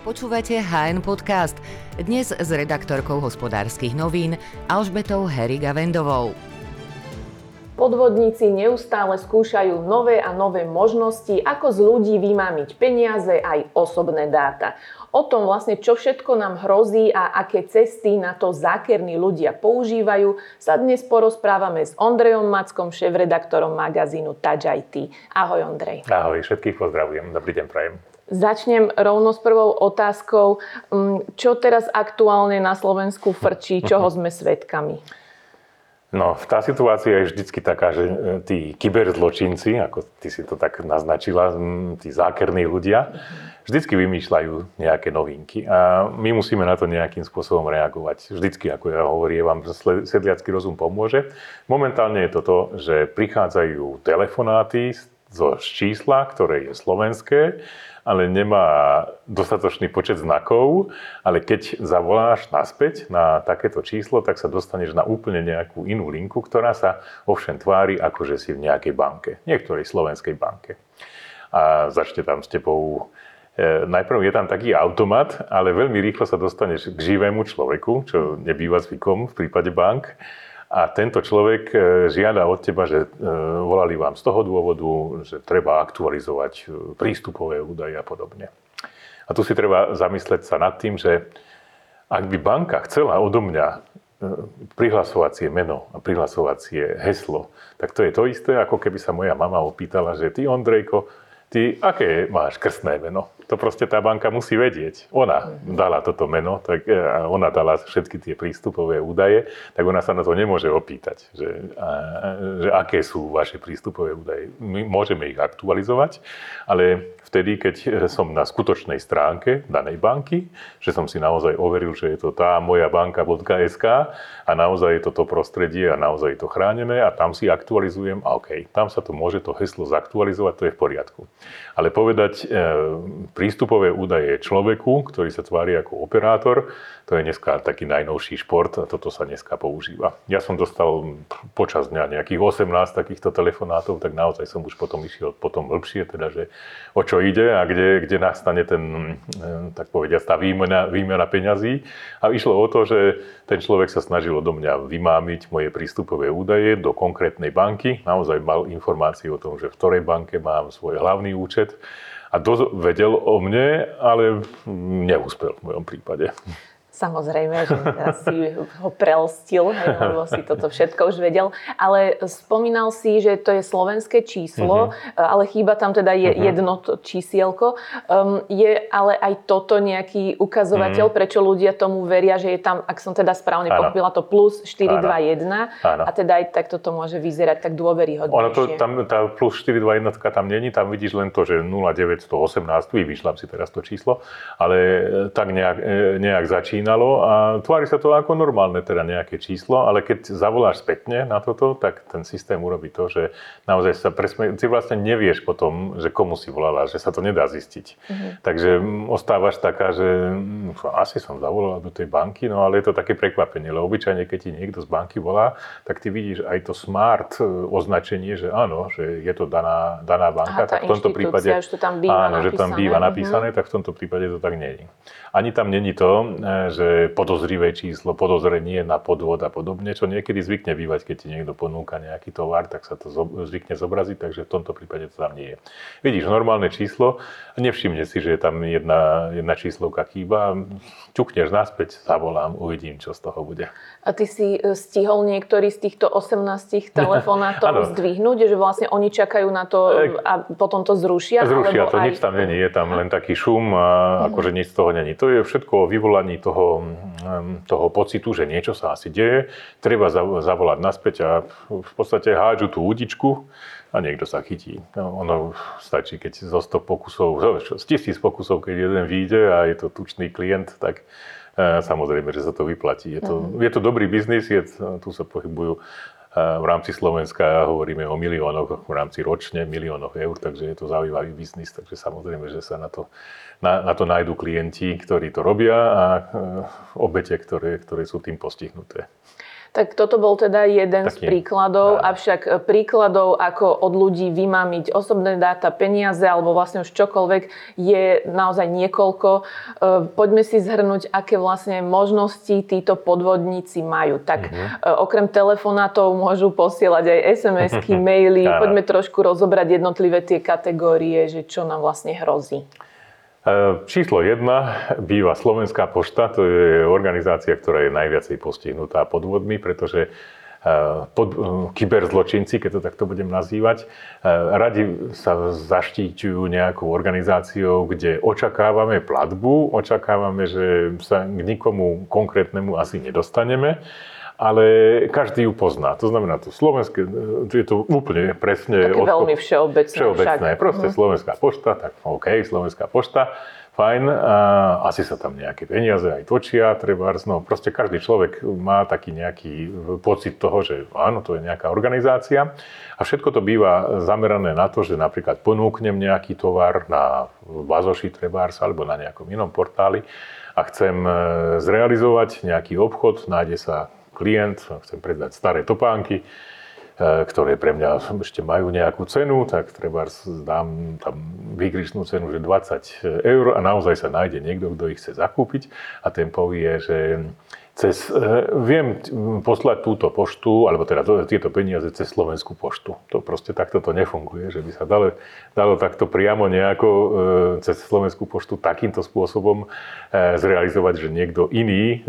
Počúvate HN Podcast. Dnes s redaktorkou hospodárskych novín Alžbetou Heriga Vendovou. Podvodníci neustále skúšajú nové a nové možnosti, ako z ľudí vymámiť peniaze aj osobné dáta. O tom vlastne, čo všetko nám hrozí a aké cesty na to zákerní ľudia používajú, sa dnes porozprávame s Ondrejom Mackom, šéf-redaktorom magazínu Touch IT. Ahoj Ondrej. Ahoj, všetkých pozdravujem. Dobrý deň, prajem. Začnem rovno s prvou otázkou. Mm, čo teraz aktuálne na Slovensku frčí, čoho sme svedkami? No, tá situácia je vždycky taká, že e, tí kyberzločinci, ako ty si to tak naznačila, tí zákerní ľudia, vždycky vymýšľajú nejaké novinky. A my musíme na to nejakým spôsobom reagovať. Vždycky, ako ja hovorím, vám sedliacký rozum pomôže. Momentálne je to to, že prichádzajú telefonáty zo čísla, ktoré je slovenské, ale nemá dostatočný počet znakov, ale keď zavoláš naspäť na takéto číslo, tak sa dostaneš na úplne nejakú inú linku, ktorá sa ovšem tvári ako, že si v nejakej banke, niektorej slovenskej banke. A začne tam s tebou e, Najprv je tam taký automat, ale veľmi rýchlo sa dostaneš k živému človeku, čo nebýva zvykom v prípade bank a tento človek e, žiada od teba, že e, volali vám z toho dôvodu, že treba aktualizovať e, prístupové údaje a podobne. A tu si treba zamysleť sa nad tým, že ak by banka chcela odo mňa prihlasovacie meno a prihlasovacie heslo, tak to je to isté, ako keby sa moja mama opýtala, že ty Ondrejko, ty aké máš krstné meno? To proste tá banka musí vedieť. Ona dala toto meno, tak e, ona dala všetky tie prístupové údaje, tak ona sa na to nemôže opýtať, že, a, že aké sú vaše prístupové údaje. My môžeme ich aktualizovať, ale vtedy, keď som na skutočnej stránke danej banky, že som si naozaj overil, že je to tá moja banka.sk a naozaj je toto prostredie a naozaj je to chránené a tam si aktualizujem a OK, tam sa to môže to heslo zaktualizovať, to je v poriadku. Ale povedať e, prístupové údaje človeku, ktorý sa tvári ako operátor, to je dneska taký najnovší šport a toto sa dneska používa. Ja som dostal počas dňa nejakých 18 takýchto telefonátov, tak naozaj som už potom išiel potom hĺbšie, teda, že o čo ide a kde, kde nastane ten, eh, tak povediať, tá výmena, výmena peňazí. A išlo o to, že ten človek sa snažil odo mňa vymámiť moje prístupové údaje do konkrétnej banky. Naozaj mal informácie o tom, že v ktorej banke mám svoj hlavný účet a vedel o mne, ale neúspel v mojom prípade. Samozrejme, že teraz si ho prelstil, lebo si toto všetko už vedel. Ale spomínal si, že to je slovenské číslo, uh-huh. ale chýba tam teda je, uh-huh. jedno to čísielko. Um, je ale aj toto nejaký ukazovateľ, uh-huh. prečo ľudia tomu veria, že je tam, ak som teda správne pochopila, to plus 421 a teda aj tak toto môže vyzerať tak dôveryhodnejšie. Ono to, tam, tá plus 421 tam není, tam vidíš len to, že 0918, vyšľam si teraz to číslo, ale tak nejak, e, nejak začína začínalo a tvári sa to ako normálne, teda nejaké číslo, ale keď zavoláš spätne na toto, tak ten systém urobí to, že naozaj sa presme... Ty vlastne nevieš potom, že komu si volala, že sa to nedá zistiť. Mm-hmm. Takže ostávaš taká, že asi som zavolala do tej banky, no ale je to také prekvapenie, lebo obyčajne, keď ti niekto z banky volá, tak ty vidíš aj to smart e, označenie, že áno, že je to daná, daná banka, Aha, tak v tomto prípade... Že tam býva áno, napísané. že tam býva napísané, mm-hmm. tak v tomto prípade to tak nie je. Ani tam není to, e, že podozrivé číslo, podozrenie na podvod a podobne, čo niekedy zvykne bývať, keď ti niekto ponúka nejaký tovar, tak sa to zvykne zobraziť, takže v tomto prípade to tam nie je. Vidíš normálne číslo a nevšimne si, že je tam jedna, jedna číslovka chýba, ťukneš naspäť, zavolám, uvidím, čo z toho bude. A ty si e, stihol niektorý z týchto 18 telefonátov zdvihnúť, že vlastne oni čakajú na to a potom to zrušia? Zrušia, to aj... nič tam není, je tam len taký šum a mhm. akože nič z toho není. To je všetko o vyvolaní toho toho, pocitu, že niečo sa asi deje, treba zavolať naspäť a v podstate hádžu tú údičku a niekto sa chytí. No, ono stačí, keď zo 100 pokusov, z tisíc pokusov, keď jeden vyjde a je to tučný klient, tak e, samozrejme, že sa to vyplatí. Je to, uh-huh. je to dobrý biznis, je, tu sa pohybujú v rámci Slovenska hovoríme o miliónoch, v rámci ročne miliónoch eur, takže je to zaujímavý biznis, takže samozrejme, že sa na to, na, na to nájdú klienti, ktorí to robia a e, obete, ktoré, ktoré sú tým postihnuté. Tak toto bol teda jeden Taký, z príkladov, áno. avšak e, príkladov, ako od ľudí vymámiť osobné dáta, peniaze alebo vlastne už čokoľvek, je naozaj niekoľko. E, Poďme si zhrnúť, aké vlastne možnosti títo podvodníci majú. Tak Mhm. e, okrem telefonátov môžu posielať aj SMS-ky, maily. Poďme trošku rozobrať jednotlivé tie kategórie, že čo nám vlastne hrozí. E, Číslo 1 býva Slovenská pošta, to je organizácia, ktorá je najviacej postihnutá podvodmi, pretože e, pod, e, kyberzločinci, keď to takto budem nazývať, radi sa zaštíťujú nejakou organizáciou, kde očakávame platbu, očakávame, že sa k nikomu konkrétnemu asi nedostaneme, ale každý ju pozná. To znamená, to slovenské, e, je to úplne presne... Také veľmi všeobecné. Všeobecné, však. proste Slovenská pošta, tak OK, Slovenská pošta, fajn, a asi sa tam nejaké peniaze aj točia, treba, no proste každý človek má taký nejaký pocit toho, že áno, to je nejaká organizácia a všetko to býva zamerané na to, že napríklad ponúknem nejaký tovar na Bazoši trebárs alebo na nejakom inom portáli a chcem e, zrealizovať nejaký obchod, nájde sa klient, chcem predať staré topánky, e, ktoré pre mňa ešte majú nejakú cenu, tak treba dám tam výkričnú cenu, že 20 eur a naozaj sa nájde niekto, kto ich chce zakúpiť. A ten povie, že cez, e, viem poslať túto poštu, alebo teda to, tieto peniaze cez Slovenskú poštu. To proste takto to nefunguje, že by sa dalo, dalo takto priamo nejako e, cez Slovenskú poštu takýmto spôsobom e, zrealizovať, že niekto iný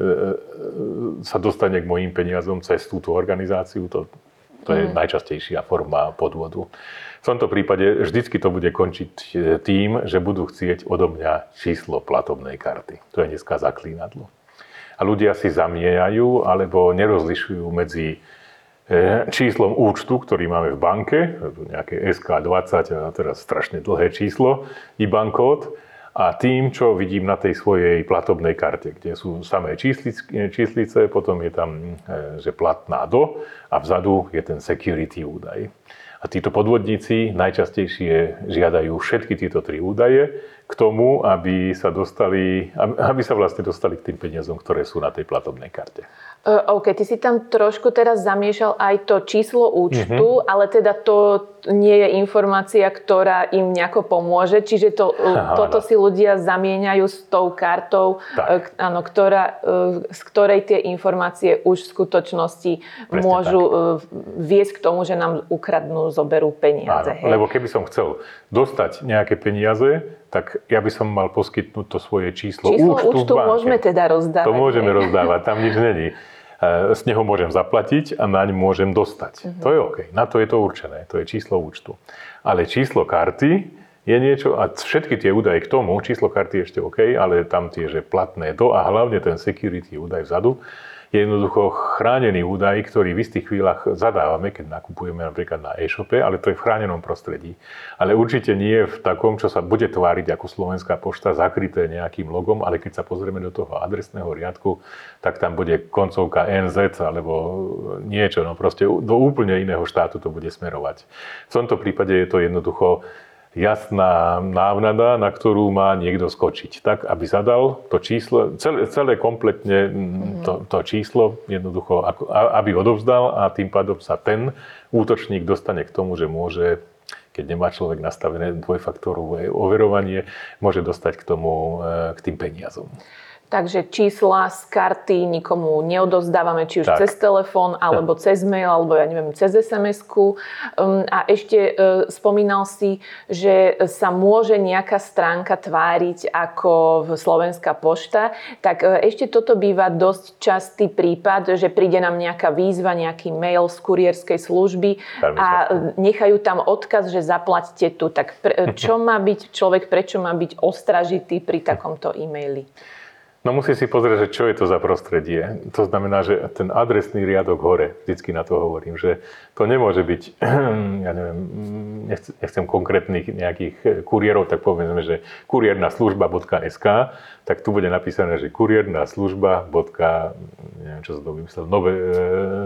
sa dostane k mojim peniazom cez túto organizáciu. To, to je najčastejšia forma podvodu. V tomto prípade vždycky to bude končiť tým, že budú chcieť odo mňa číslo platobnej karty. To je dneska zaklínadlo a ľudia si zamiejajú alebo nerozlišujú medzi e, číslom účtu, ktorý máme v banke, nejaké SK20 a teraz strašne dlhé číslo, IBAN kód, a tým, čo vidím na tej svojej platobnej karte, kde sú samé číslice, číslice potom je tam, e, že platná do a vzadu je ten security údaj. A títo podvodníci najčastejšie žiadajú všetky tieto tri údaje k tomu, aby sa, dostali, aby sa vlastne dostali k tým peniazom, ktoré sú na tej platobnej karte. OK, ty si tam trošku teraz zamiešal aj to číslo účtu, Mhm. ale teda to nie je informácia, ktorá im nejako pomôže, čiže to, Aha, toto áno. si ľudia zamieňajú s tou kartou, Tak. áno, ktorá, z ktorej tie informácie už v skutočnosti Presne môžu uh, viesť k tomu, že nám ukradnú, zoberú peniaze. Áno, lebo keby som chcel dostať nejaké peniaze, tak ja by som mal poskytnúť to svoje číslo, Číslo účtu, účtu môžeme teda rozdávať. To môžeme rozdávať, tam nič není. E, Z neho môžem zaplatiť a naň môžem dostať. Mhm. To je OK, na to je to určené, to je číslo účtu. Ale číslo karty je niečo, a všetky tie údaje k tomu, číslo karty je ešte OK, ale tam tie, že platné do a hlavne ten security údaj vzadu, jednoducho chránený údaj, ktorý v istých chvíľach zadávame, keď nakupujeme napríklad na e-shope, ale to je v chránenom prostredí. Ale určite nie v takom, čo sa bude tváriť ako Slovenská pošta, zakryté nejakým logom, ale keď sa pozrieme do toho adresného riadku, tak tam bude koncovka NZ alebo niečo, no proste do úplne iného štátu to bude smerovať. V tomto prípade je to jednoducho jasná návnada, na ktorú má niekto skočiť. Tak, aby zadal to číslo, celé, celé kompletne mm, to, to číslo, jednoducho, aby odovzdal a tým pádom sa ten útočník dostane k tomu, že môže keď nemá človek nastavené dvojfaktorové overovanie, môže dostať k tomu, e, k tým peniazom. Takže čísla z karty nikomu neodovzdávame, či už Tak. cez telefón, alebo cez mail, alebo ja neviem, cez SMS-ku. Um, a ešte uh, spomínal si, že sa môže nejaká stránka tváriť ako v Slovenská pošta. Tak uh, ešte toto býva dosť častý prípad, že príde nám nejaká výzva, nejaký mail z kurierskej služby Veľmi a nechajú tam odkaz, že zaplaťte tu. Tak pre, čo má byť človek, prečo má byť ostražitý pri takomto e-maili? No musí si pozrieť, že čo je to za prostredie. To znamená, že ten adresný riadok hore, vždycky na to hovorím, že to nemôže byť, ja neviem, nechcem, konkrétnych nejakých kuriérov, tak povedzme, že kuriernaslúžba.sk, tak tu bude napísané, že kurierná služba. neviem, čo som to vymyslel, Nové,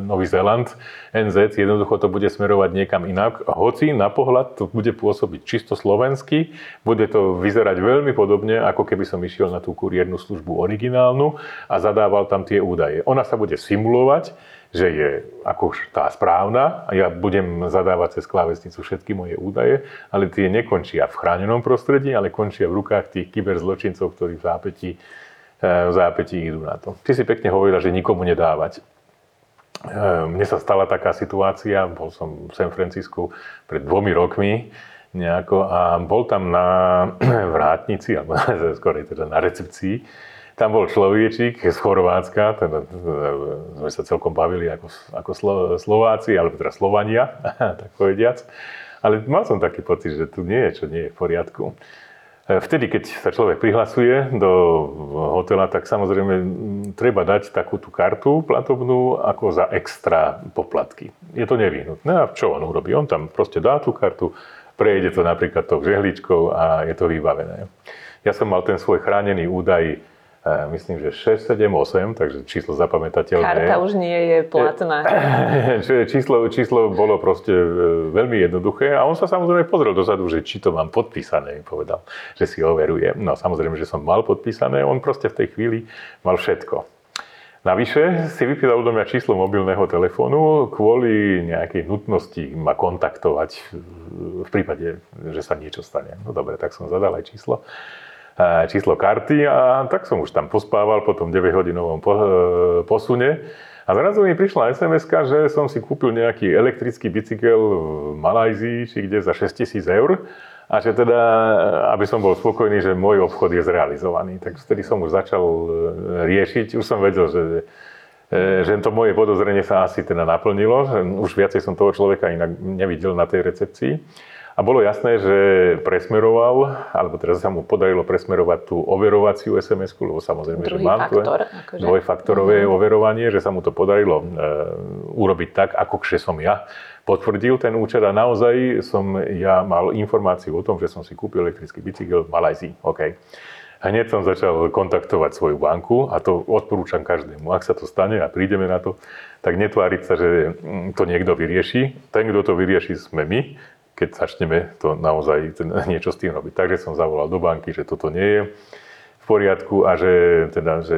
Nový Zéland, NZ, jednoducho to bude smerovať niekam inak. Hoci na pohľad to bude pôsobiť čisto slovensky, bude to vyzerať veľmi podobne, ako keby som išiel na tú kuriérnu službu originálnu a zadával tam tie údaje. Ona sa bude simulovať, že je ako tá správna a ja budem zadávať cez klávesnicu všetky moje údaje, ale tie nekončia v chránenom prostredí, ale končia v rukách tých kyberzločincov, ktorí v zápäti, v zápäti idú na to. Ty si pekne hovorila, že nikomu nedávať. Mne sa stala taká situácia, bol som v San Francisku pred dvomi rokmi, nejako a bol tam na vrátnici, alebo skôr teda na recepcii, tam bol človečík z Chorvátska, teda, sme sa celkom bavili ako, ako Slováci, alebo teda Slovania, tak povediac. Ale mal som taký pocit, že tu nie je, čo nie je v poriadku. E, vtedy, keď sa človek prihlasuje do hotela, tak samozrejme treba dať takú tú kartu platovnú ako za extra poplatky. Je to nevyhnutné. A čo on urobí? On tam proste dá tú kartu, prejde to napríklad tou žehličkou a je to vybavené. Ja som mal ten svoj chránený údaj myslím, že 6, 7, 8, takže číslo zapamätateľné. Karta už nie je platná. číslo, číslo bolo proste e, veľmi jednoduché a on sa samozrejme pozrel dozadu, že či to mám podpísané, povedal, že si overuje. No samozrejme, že som mal podpísané, on proste v tej chvíli mal všetko. Navyše si vypýtal do mňa číslo mobilného telefónu kvôli nejakej nutnosti ma kontaktovať v prípade, že sa niečo stane. No dobre, tak som zadal aj číslo číslo karty a tak som už tam pospával po tom 9-hodinovom e, posune. A zrazu mi prišla sms že som si kúpil nejaký elektrický bicykel v Malajzii, či kde za 6 tisíc eur. A že teda, aby som bol spokojný, že môj obchod je zrealizovaný. Tak vtedy som už začal e, riešiť. Už som vedel, že, e, že to moje podozrenie sa asi teda naplnilo. Už viacej som toho človeka inak nevidel na tej recepcii. A bolo jasné, že presmeroval, alebo teraz sa mu podarilo presmerovať tú overovaciu SMS-ku, lebo samozrejme, Druhý že mám faktor, akože. dvojfaktorové uh-huh. overovanie, že sa mu to podarilo e, urobiť tak, ako že som ja potvrdil ten účet a naozaj som ja mal informáciu o tom, že som si kúpil elektrický bicykel v Malajzii. OK. Hneď som začal kontaktovať svoju banku a to odporúčam každému. Ak sa to stane a prídeme na to, tak netváriť sa, že to niekto vyrieši. Ten, kto to vyrieši, sme my keď začneme to naozaj niečo s tým robiť. Takže som zavolal do banky, že toto nie je v poriadku a že, teda, že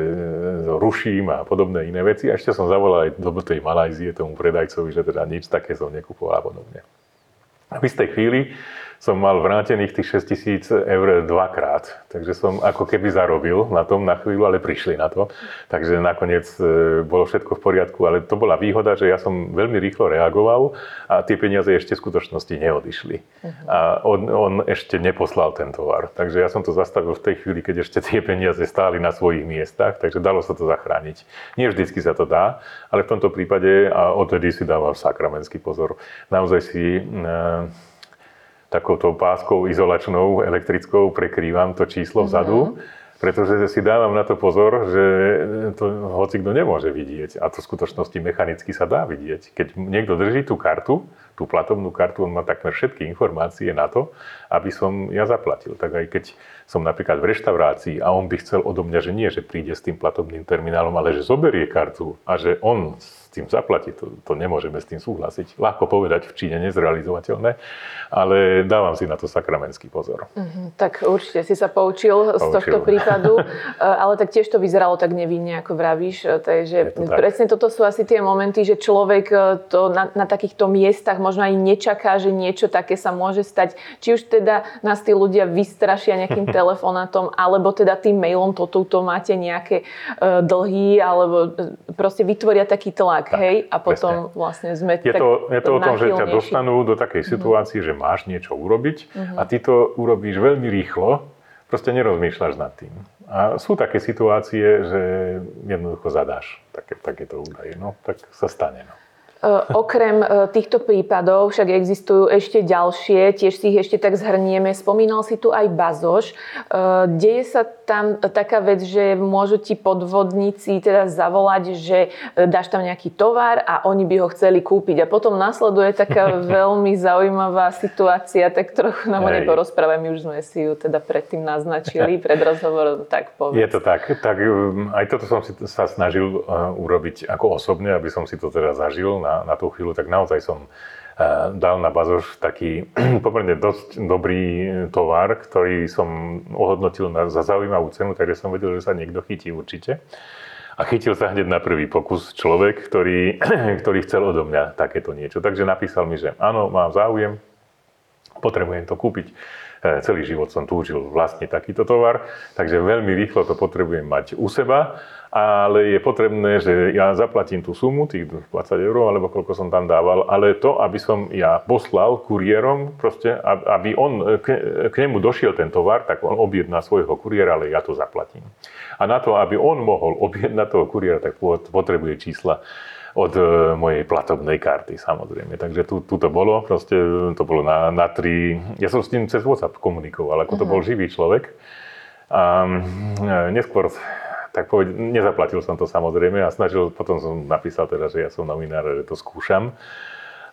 ruším a podobné iné veci. A ešte som zavolal aj do tej Malajzie tomu predajcovi, že teda nič také som nekupoval podobne. A v istej chvíli som mal vrátených tých 6 tisíc eur dvakrát. Takže som ako keby zarobil na tom na chvíľu, ale prišli na to. Takže nakoniec e, bolo všetko v poriadku, ale to bola výhoda, že ja som veľmi rýchlo reagoval a tie peniaze ešte v skutočnosti neodišli. Uh-huh. A on, on ešte neposlal ten tovar. Takže ja som to zastavil v tej chvíli, keď ešte tie peniaze stáli na svojich miestach, takže dalo sa to zachrániť. Nie vždycky sa to dá, ale v tomto prípade, a odtedy si dával sakramenský pozor, naozaj si e, takouto páskou izolačnou elektrickou prekrývam to číslo vzadu, mm-hmm. pretože si dávam na to pozor, že to hoci kto nemôže vidieť. A to v skutočnosti mechanicky sa dá vidieť. Keď niekto drží tú kartu, tú platovnú kartu, on má takmer všetky informácie na to, aby som ja zaplatil. Tak aj keď som napríklad v reštaurácii a on by chcel odo mňa, že nie, že príde s tým platovným terminálom, ale že zoberie kartu a že on s tým zaplatí, to, to nemôžeme s tým súhlasiť. Ľahko povedať v Číne nezrealizovateľné, ale dávam si na to sakramenský pozor. Mm-hmm, tak určite si sa poučil, poučil z tohto prípadu, e, ale tak tiež to vyzeralo tak nevinne, ako vravíš. E, takže to presne toto sú asi tie momenty, že človek e, to na, na takýchto miestach možno aj nečaká, že niečo také sa môže stať. Či už teda nás tí ľudia vystrašia nejakým telefonátom, alebo teda tým mailom toto to máte nejaké uh, dlhy, alebo e, proste vytvoria taký tlak, tak, hej? A potom presne. vlastne sme je tak to, Je to o tom, že ťa dostanú do takej mhm. situácii, uh-huh. že máš niečo urobiť uh-huh. a ty to urobíš veľmi rýchlo, proste nerozmýšľaš nad tým. A sú také situácie, že jednoducho zadáš také, takéto údaje. No, tak sa stane. No. E, okrem e, týchto prípadov však existujú ešte ďalšie, tiež si ich ešte tak zhrnieme. Spomínal si tu aj bazoš. E, deje sa tam taká vec, že môžu ti podvodníci teda zavolať, že dáš tam nejaký tovar a oni by ho chceli kúpiť. A potom nasleduje taká veľmi zaujímavá situácia, tak trochu nám o nej porozprávaj. My už sme si ju teda predtým naznačili pred rozhovorom, tak povedz. Je to tak. tak um, aj toto som si sa snažil urobiť ako osobne, aby som si to teda zažil na, na tú chvíľu, tak naozaj som uh, dal na bazoš taký pomerne dosť dobrý tovar, ktorý som ohodnotil na, za zaujímavú cenu, takže som vedel, že sa niekto chytí určite. A chytil sa hneď na prvý pokus človek, ktorý, ktorý chcel odo mňa takéto niečo. Takže napísal mi, že áno, mám záujem, potrebujem to kúpiť. E, celý život som túžil vlastne takýto tovar, takže veľmi rýchlo to potrebujem mať u seba, ale je potrebné, že ja zaplatím tú sumu, tých 20 eur, alebo koľko som tam dával, ale to, aby som ja poslal kuriérom, proste, aby on, k, k nemu došiel ten tovar, tak on objedná svojho kuriéra, ale ja to zaplatím. A na to, aby on mohol objednať toho kuriéra, tak potrebuje čísla od e, mojej platobnej karty samozrejme. Takže tu, tu to bolo, proste to bolo na, na tri, ja som s ním cez WhatsApp komunikoval, ako to uh-huh. bol živý človek. A e, neskôr tak poved, nezaplatil som to samozrejme a snažil, potom som napísal teda, že ja som novinár, že to skúšam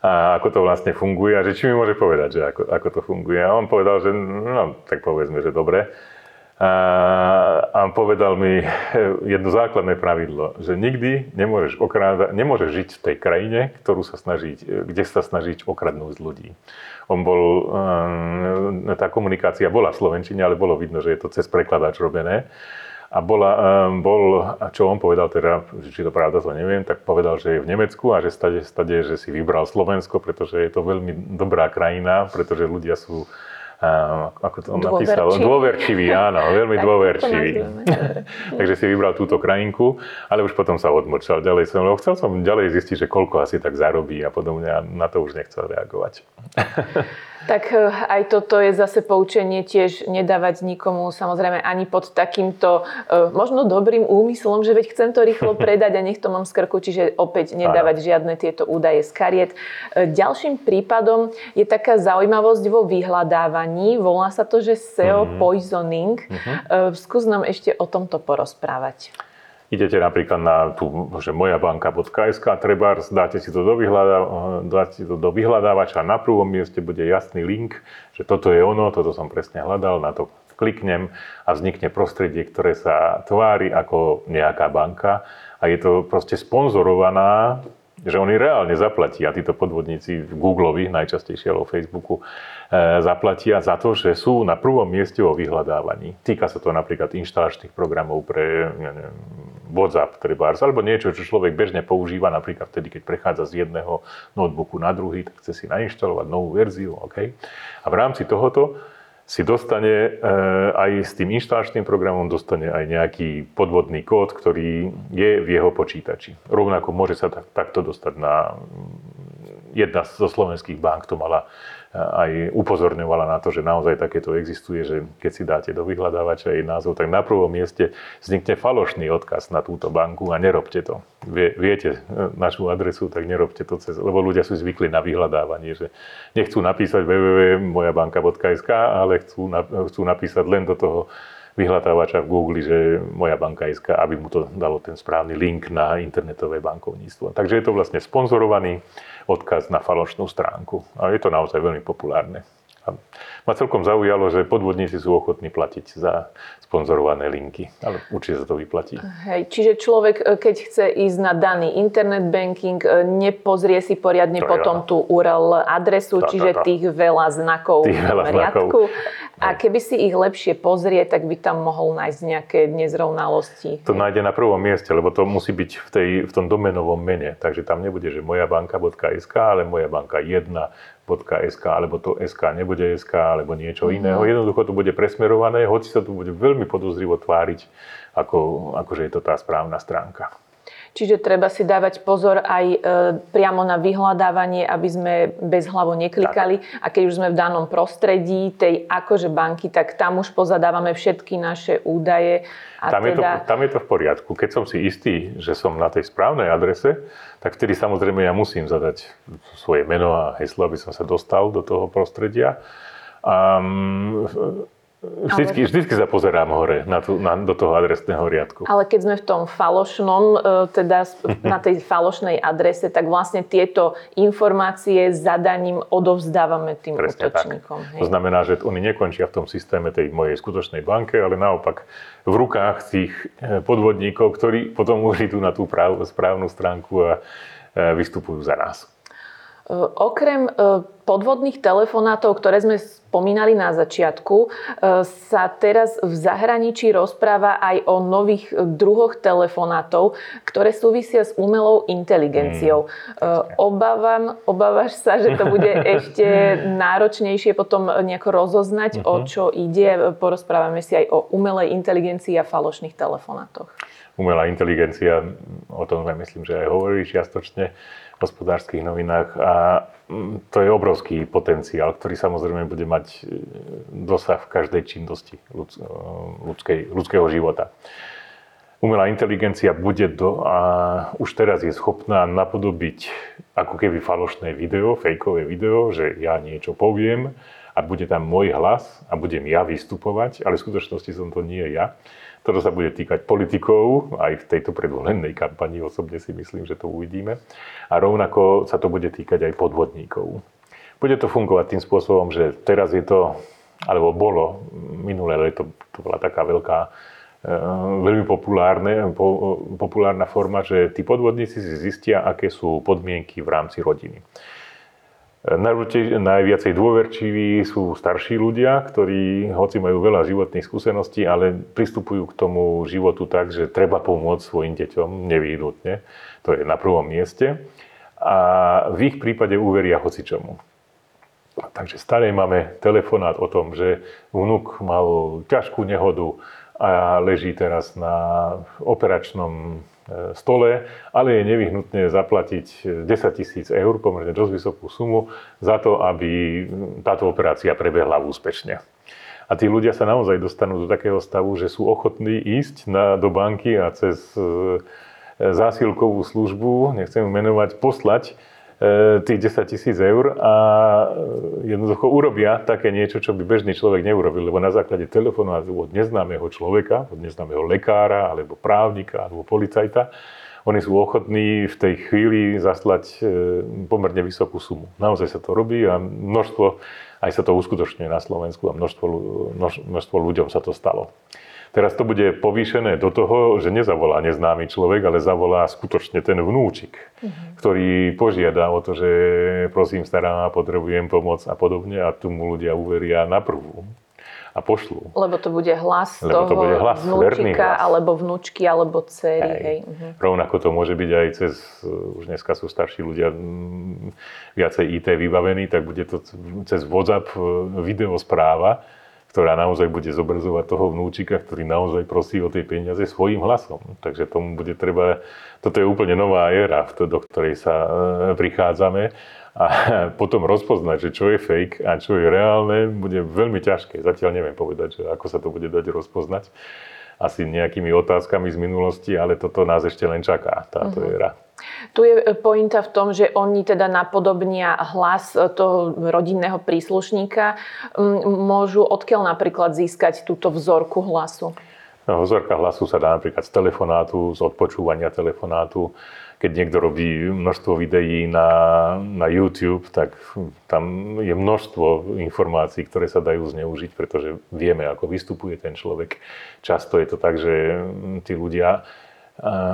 a ako to vlastne funguje a že či mi môže povedať, že ako, ako to funguje. A on povedal, že no, tak povedzme, že dobre a povedal mi jedno základné pravidlo, že nikdy nemôžeš, okráda, nemôžeš žiť v tej krajine, ktorú sa snaží, kde sa snažiť okradnúť ľudí. On bol, ehm, tá komunikácia bola v Slovenčine, ale bolo vidno, že je to cez prekladač robené. A bola, bol, a čo on povedal teda, či to pravda, to neviem, tak povedal, že je v Nemecku a že stade, stade, že si vybral Slovensko, pretože je to veľmi dobrá krajina, pretože ľudia sú ako to on napísal, dôverčivý, áno, veľmi dôverčivý. Takže si vybral túto krajinku, ale už potom sa odmlčal ďalej. Som, chcel som ďalej zistiť, že koľko asi tak zarobí a podobne a na to už nechcel reagovať. Tak e, aj toto je zase poučenie tiež nedávať nikomu samozrejme ani pod takýmto e, možno dobrým úmyslom, že veď chcem to rýchlo predať a nech to mám z krku, čiže opäť nedávať žiadne tieto údaje z kariet. E, ďalším prípadom je taká zaujímavosť vo vyhľadávaní, volá sa to, že SEO mm-hmm. poisoning. Mm-hmm. Skús nám ešte o tomto porozprávať. Idete napríklad na tú, že mojabanka.sk, treba dáte si to do, vyhľadá, dáte to do vyhľadávača a na prvom mieste bude jasný link, že toto je ono, toto som presne hľadal, na to kliknem a vznikne prostredie, ktoré sa tvári ako nejaká banka. A je to proste sponzorovaná že oni reálne zaplatia, títo podvodníci Googleovi, najčastejšie alebo Facebooku, e, zaplatia za to, že sú na prvom mieste vo vyhľadávaní. Týka sa to napríklad inštalačných programov pre ja neviem, WhatsApp, trebárs, alebo niečo, čo človek bežne používa, napríklad vtedy, keď prechádza z jedného notebooku na druhý, tak chce si nainštalovať novú verziu. Okay? A v rámci tohoto si dostane e, aj s tým inštalačným programom dostane aj nejaký podvodný kód, ktorý je v jeho počítači. Rovnako môže sa tak, takto dostať na jedna zo slovenských bank to mala aj upozorňovala na to, že naozaj takéto existuje, že keď si dáte do vyhľadávača jej názov, tak na prvom mieste vznikne falošný odkaz na túto banku a nerobte to. Vie, viete e, našu adresu, tak nerobte to cez, lebo ľudia sú zvykli na vyhľadávanie, že nechcú napísať www.mojabanka.sk, ale chcú, chcú napísať len do toho vyhľadávača v Google, že moja banka SK, aby mu to dalo ten správny link na internetové bankovníctvo. Takže je to vlastne sponzorovaný odkaz na falošnú stránku. A je to naozaj veľmi populárne. A ma celkom zaujalo, že podvodníci sú ochotní platiť za sponzorované linky, ale určite sa to vyplatí. Hej, čiže človek, e, keď chce ísť na daný internet banking, e, nepozrie si poriadne to potom ja. tú URL adresu, tá, čiže tá, tá. tých veľa znakov tých veľa riadku. Znakov. A keby si ich lepšie pozrie, tak by tam mohol nájsť nejaké nezrovnalosti. To nájde na prvom mieste, lebo to musí byť v, tej, v tom domenovom mene. Takže tam nebude, že mojabanka.sk, ale mojabanka1.sk, alebo to SK nebude SK, alebo niečo mm. iného. Jednoducho to bude presmerované, hoci sa tu bude veľmi podozrivo tváriť, ako, ako že je to tá správna stránka. Čiže treba si dávať pozor aj e, priamo na vyhľadávanie, aby sme bez hlavo neklikali. Tak. A keď už sme v danom prostredí tej akože banky, tak tam už pozadávame všetky naše údaje. A tam, teda... je to, teda- tam je to v poriadku. Keď som si istý, že som na tej správnej adrese, tak vtedy samozrejme ja musím zadať svoje meno a heslo, aby som sa dostal do toho prostredia. A Vždycky, vždycky sa pozerám hore na tú, na, do toho adresného riadku. Ale keď sme v tom falošnom, e, teda na tej falošnej adrese, tak vlastne tieto informácie zadaním odovzdávame tým Presne útočníkom. Tak. To znamená, že oni nekončia v tom systéme tej mojej skutočnej banke, ale naopak v rukách tých e, podvodníkov, ktorí potom už idú na tú práv, správnu stránku a e, vystupujú za nás. Okrem podvodných telefonátov, ktoré sme spomínali na začiatku, e, sa teraz v zahraničí rozpráva aj o nových druhoch telefonátov, ktoré súvisia s umelou inteligenciou. Mm, Obávam, obávaš sa, že to bude ešte náročnejšie potom nejako rozoznať, mm-hmm. o mhm. čo ide. Porozprávame si aj o umelej inteligencii a falošných telefonátoch. Umelá inteligencia, o tom sme myslím, že aj hovorí čiastočne hospodárskych novinách a mm, to je obrovský potenciál, ktorý samozrejme bude mať e, dosah v každej činnosti e, ľudskej, ľudského života. Umelá inteligencia bude do, a už teraz je schopná napodobiť ako keby falošné video, fejkové video, že ja niečo poviem a bude tam môj hlas a budem ja vystupovať, ale v skutočnosti som to nie ja. Toto sa bude týkať politikov, aj v tejto predvolenej kampani osobne si myslím, že to uvidíme. A rovnako sa to bude týkať aj podvodníkov. Bude to fungovať tým spôsobom, že teraz je to, alebo bolo, minulé leto to bola taká veľká, e, veľmi populárne, populárna forma, že tí podvodníci si zistia, aké sú podmienky v rámci rodiny. Najviacej dôverčiví sú starší ľudia, ktorí, hoci majú veľa životných skúseností, ale pristupujú k tomu životu tak, že treba pomôcť svojim deťom nevyhnutne. To je na prvom mieste. A v ich prípade uveria hocičomu. Takže stále máme telefonát o tom, že vnúk mal ťažkú nehodu a leží teraz na operačnom stole, ale je nevyhnutné zaplatiť 10 tisíc eur, pomerne dosť vysokú sumu, za to, aby táto operácia prebehla úspešne. A tí ľudia sa naozaj dostanú do takého stavu, že sú ochotní ísť na, do banky a cez e, zásilkovú službu, nechcem menovať, poslať E, tých 10 tisíc eur a jednoducho urobia také niečo, čo by bežný človek neurobil, lebo na základe telefónu od neznámeho človeka, od neznámeho lekára, alebo právnika, alebo policajta, oni sú ochotní v tej chvíli zaslať e, pomerne vysokú sumu. Naozaj sa to robí a množstvo, aj sa to uskutočňuje na Slovensku a množstvo, množstvo ľuďom sa to stalo. Teraz to bude povýšené do toho, že nezavolá neznámy človek, ale zavolá skutočne ten vnúčik, uh-huh. ktorý požiada o to, že prosím, stará potrebujem pomoc a podobne a tu mu ľudia uveria na prvú a pošlú. Lebo to bude hlas Lebo to bude hlas, vnúčika, hlas. alebo vnúčky, alebo dcery. Hej. Hej. Uh-huh. Rovnako to môže byť aj cez, už dneska sú starší ľudia viacej IT vybavení, tak bude to cez WhatsApp videospráva, ktorá naozaj bude zobrazovať toho vnúčika, ktorý naozaj prosí o tie peniaze svojim hlasom. Takže tomu bude treba, toto je úplne nová éra, do ktorej sa e, prichádzame a potom rozpoznať, že čo je fake a čo je reálne, bude veľmi ťažké. Zatiaľ neviem povedať, že ako sa to bude dať rozpoznať. Asi nejakými otázkami z minulosti, ale toto nás ešte len čaká, táto uh-huh. éra. Tu je e, pointa v tom, že oni teda napodobnia hlas e, toho rodinného príslušníka. Môžu odkiaľ napríklad získať túto vzorku hlasu? No, vzorka hlasu sa dá napríklad z telefonátu, z odpočúvania telefonátu. Keď niekto robí množstvo videí na, na YouTube, tak tam je množstvo informácií, ktoré sa dajú zneužiť, pretože vieme, ako vystupuje ten človek. Často je to tak, že tí ľudia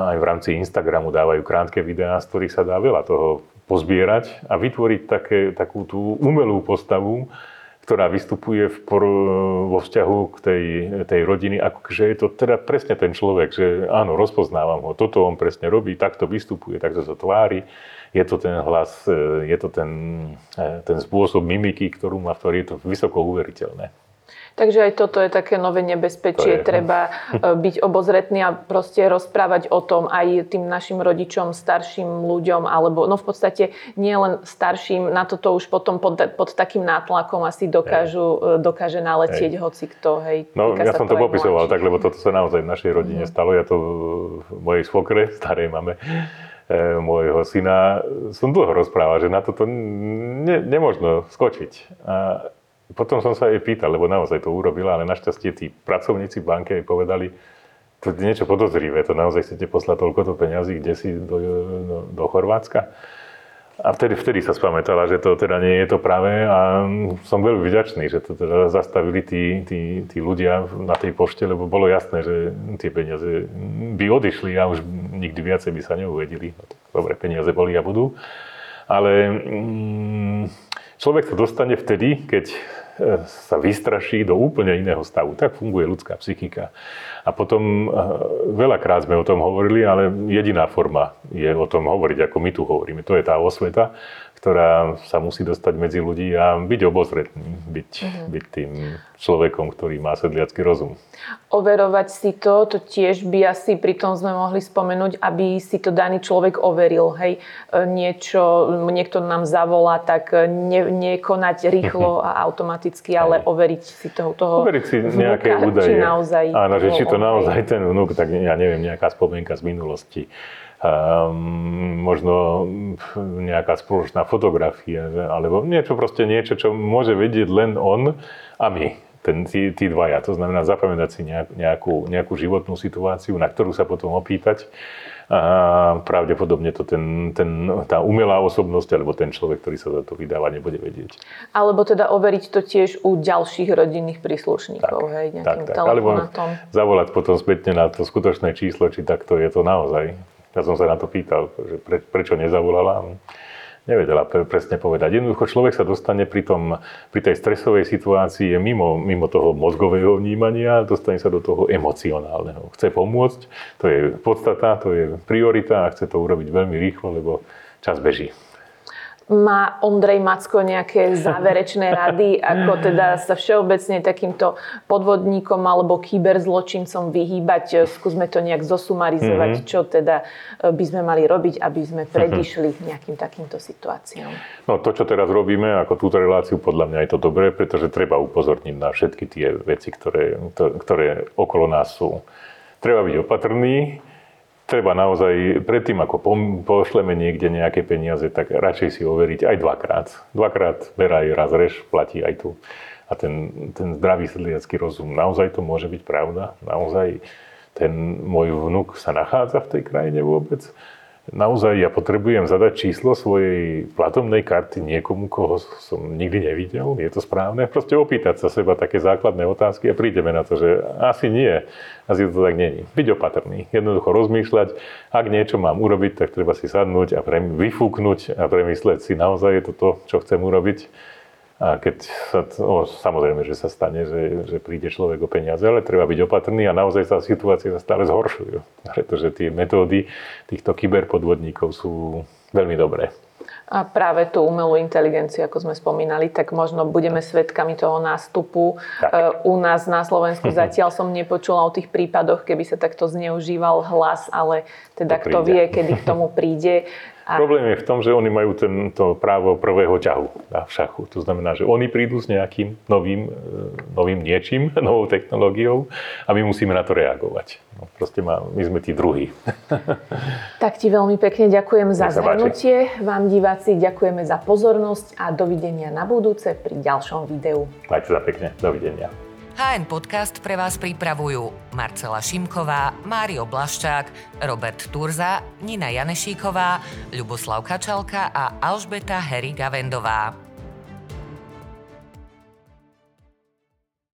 aj v rámci Instagramu dávajú krátke videá, z ktorých sa dá veľa toho pozbierať a vytvoriť také, takú tú umelú postavu, ktorá vystupuje v por, vo vzťahu k tej, tej rodiny, ako že je to teda presne ten človek, že áno, rozpoznávam ho, toto on presne robí, takto vystupuje, takto sa tvári, je to ten hlas, je to ten, ten spôsob mimiky, ktorú má, ktorý je to vysoko uveriteľné. Takže aj toto je také nové nebezpečie. Treba e, byť obozretný a proste rozprávať o tom aj tým našim rodičom, starším ľuďom, alebo no v podstate nie len starším, na toto už potom pod, pod takým nátlakom asi dokážu, e, dokáže naletieť hej. hoci kto. Hej, no ja som to popisoval tak, lebo toto sa naozaj v našej rodine mm. stalo. Ja to v mojej svokre, starej máme, e, môjho syna, som dlho rozprával, že na toto ne, nemôžno skočiť. A potom som sa jej pýtal, lebo naozaj to urobila, ale našťastie tí pracovníci v banke povedali, to je niečo podozrivé, to naozaj chcete poslať toľko to peňazí, kde si do, do, do Chorvátska. A vtedy, vtedy sa spamätala, že to teda nie je to pravé a som veľmi vďačný, že to teda zastavili tí, tí, tí ľudia na tej pošte, lebo bolo jasné, že tie peniaze by odišli a už nikdy viacej by sa neuvedili. Dobre, peniaze boli a budú. Ale mm, človek sa dostane vtedy, keď sa vystraší do úplne iného stavu. Tak funguje ľudská psychika. A potom veľakrát sme o tom hovorili, ale jediná forma je o tom hovoriť, ako my tu hovoríme. To je tá osveta, ktorá sa musí dostať medzi ľudí a byť obozretný, byť, uh-huh. byť tým človekom, ktorý má sedliacký rozum. Overovať si to, to tiež by asi pri tom sme mohli spomenúť, aby si to daný človek overil. Hej, e, niečo, niekto nám zavolá, tak ne, nekonať rýchlo a automaticky, ale overiť si toho, toho Overiť si nejaké vnúka, údaje. Či naozaj Áno, že či to naozaj ten vnúk, tak ja neviem, nejaká spomienka z minulosti um, možno nejaká spoločná fotografia, alebo niečo proste niečo, čo môže vedieť len on a my, ten, tí, tí dvaja. To znamená zapamätať si nejakú, nejakú životnú situáciu, na ktorú sa potom opýtať. A pravdepodobne to ten, ten, tá umelá osobnosť alebo ten človek, ktorý sa za to vydáva, nebude vedieť. Alebo teda overiť to tiež u ďalších rodinných príslušníkov, tak, hej, nejakým tak, tak. Alebo zavolať potom spätne na to skutočné číslo, či takto je to naozaj. Ja som sa na to pýtal, že pre, prečo nezavolala. Nevedela pre, presne povedať. Jednoducho človek sa dostane pri, tom, pri tej stresovej situácii mimo, mimo toho mozgového vnímania, dostane sa do toho emocionálneho. Chce pomôcť, to je podstata, to je priorita a chce to urobiť veľmi rýchlo, lebo čas beží. Má Ondrej Macko nejaké záverečné rady, ako teda sa všeobecne takýmto podvodníkom alebo kyberzločincom vyhýbať? Skúsme to nejak zosumarizovať, mm-hmm. čo teda e, by sme mali robiť, aby sme mhm. predišli nejakým takýmto situáciám. No to, čo teraz robíme, ako túto reláciu, podľa mňa je to dobré, pretože treba upozorniť na všetky tie veci, ktoré, ktoré okolo nás sú. Treba byť opatrný, treba naozaj, predtým ako pošleme niekde nejaké peniaze, tak radšej si overiť aj dvakrát. Dvakrát beraj, raz reš, platí aj tu. A ten, ten zdravý sedliacký rozum, naozaj to môže byť pravda? Naozaj ten môj vnuk sa nachádza v tej krajine vôbec? Naozaj ja potrebujem zadať číslo svojej platomnej karty niekomu, koho som nikdy nevidel. Je to správne? Proste opýtať sa seba také základné otázky a prídeme na to, že asi nie. Asi to tak není. Byť opatrný. Jednoducho rozmýšľať. Ak niečo mám urobiť, tak treba si sadnúť a vyfúknuť a premyslieť si, naozaj je to to, čo chcem urobiť a keď sa, no, samozrejme, že sa stane, že, že príde človek o peniaze, ale treba byť opatrný a naozaj tá situácia sa stále zhoršujú, pretože tie metódy týchto kyberpodvodníkov sú veľmi dobré. A práve tú umelú inteligenciu, ako sme spomínali, tak možno budeme svedkami toho nástupu. Tak. E, u nás na Slovensku zatiaľ som nepočula o tých prípadoch, keby sa takto zneužíval hlas, ale teda kto vie, kedy k tomu príde. A... Problém je v tom, že oni majú tento právo prvého ťahu v šachu. To znamená, že oni prídu s nejakým novým, e, novým niečím, novou technológiou a my musíme na to reagovať. No, proste má, my sme tí druhí. Tak ti veľmi pekne ďakujem za zhrnutie. Vám diváci ďakujeme za pozornosť a dovidenia na budúce pri ďalšom videu. Majte sa pekne. Dovidenia. HN Podcast pre vás pripravujú Marcela Šimková, Mário Blaščák, Robert Turza, Nina Janešíková, Ľuboslav Kačalka a Alžbeta Heriga Vendová.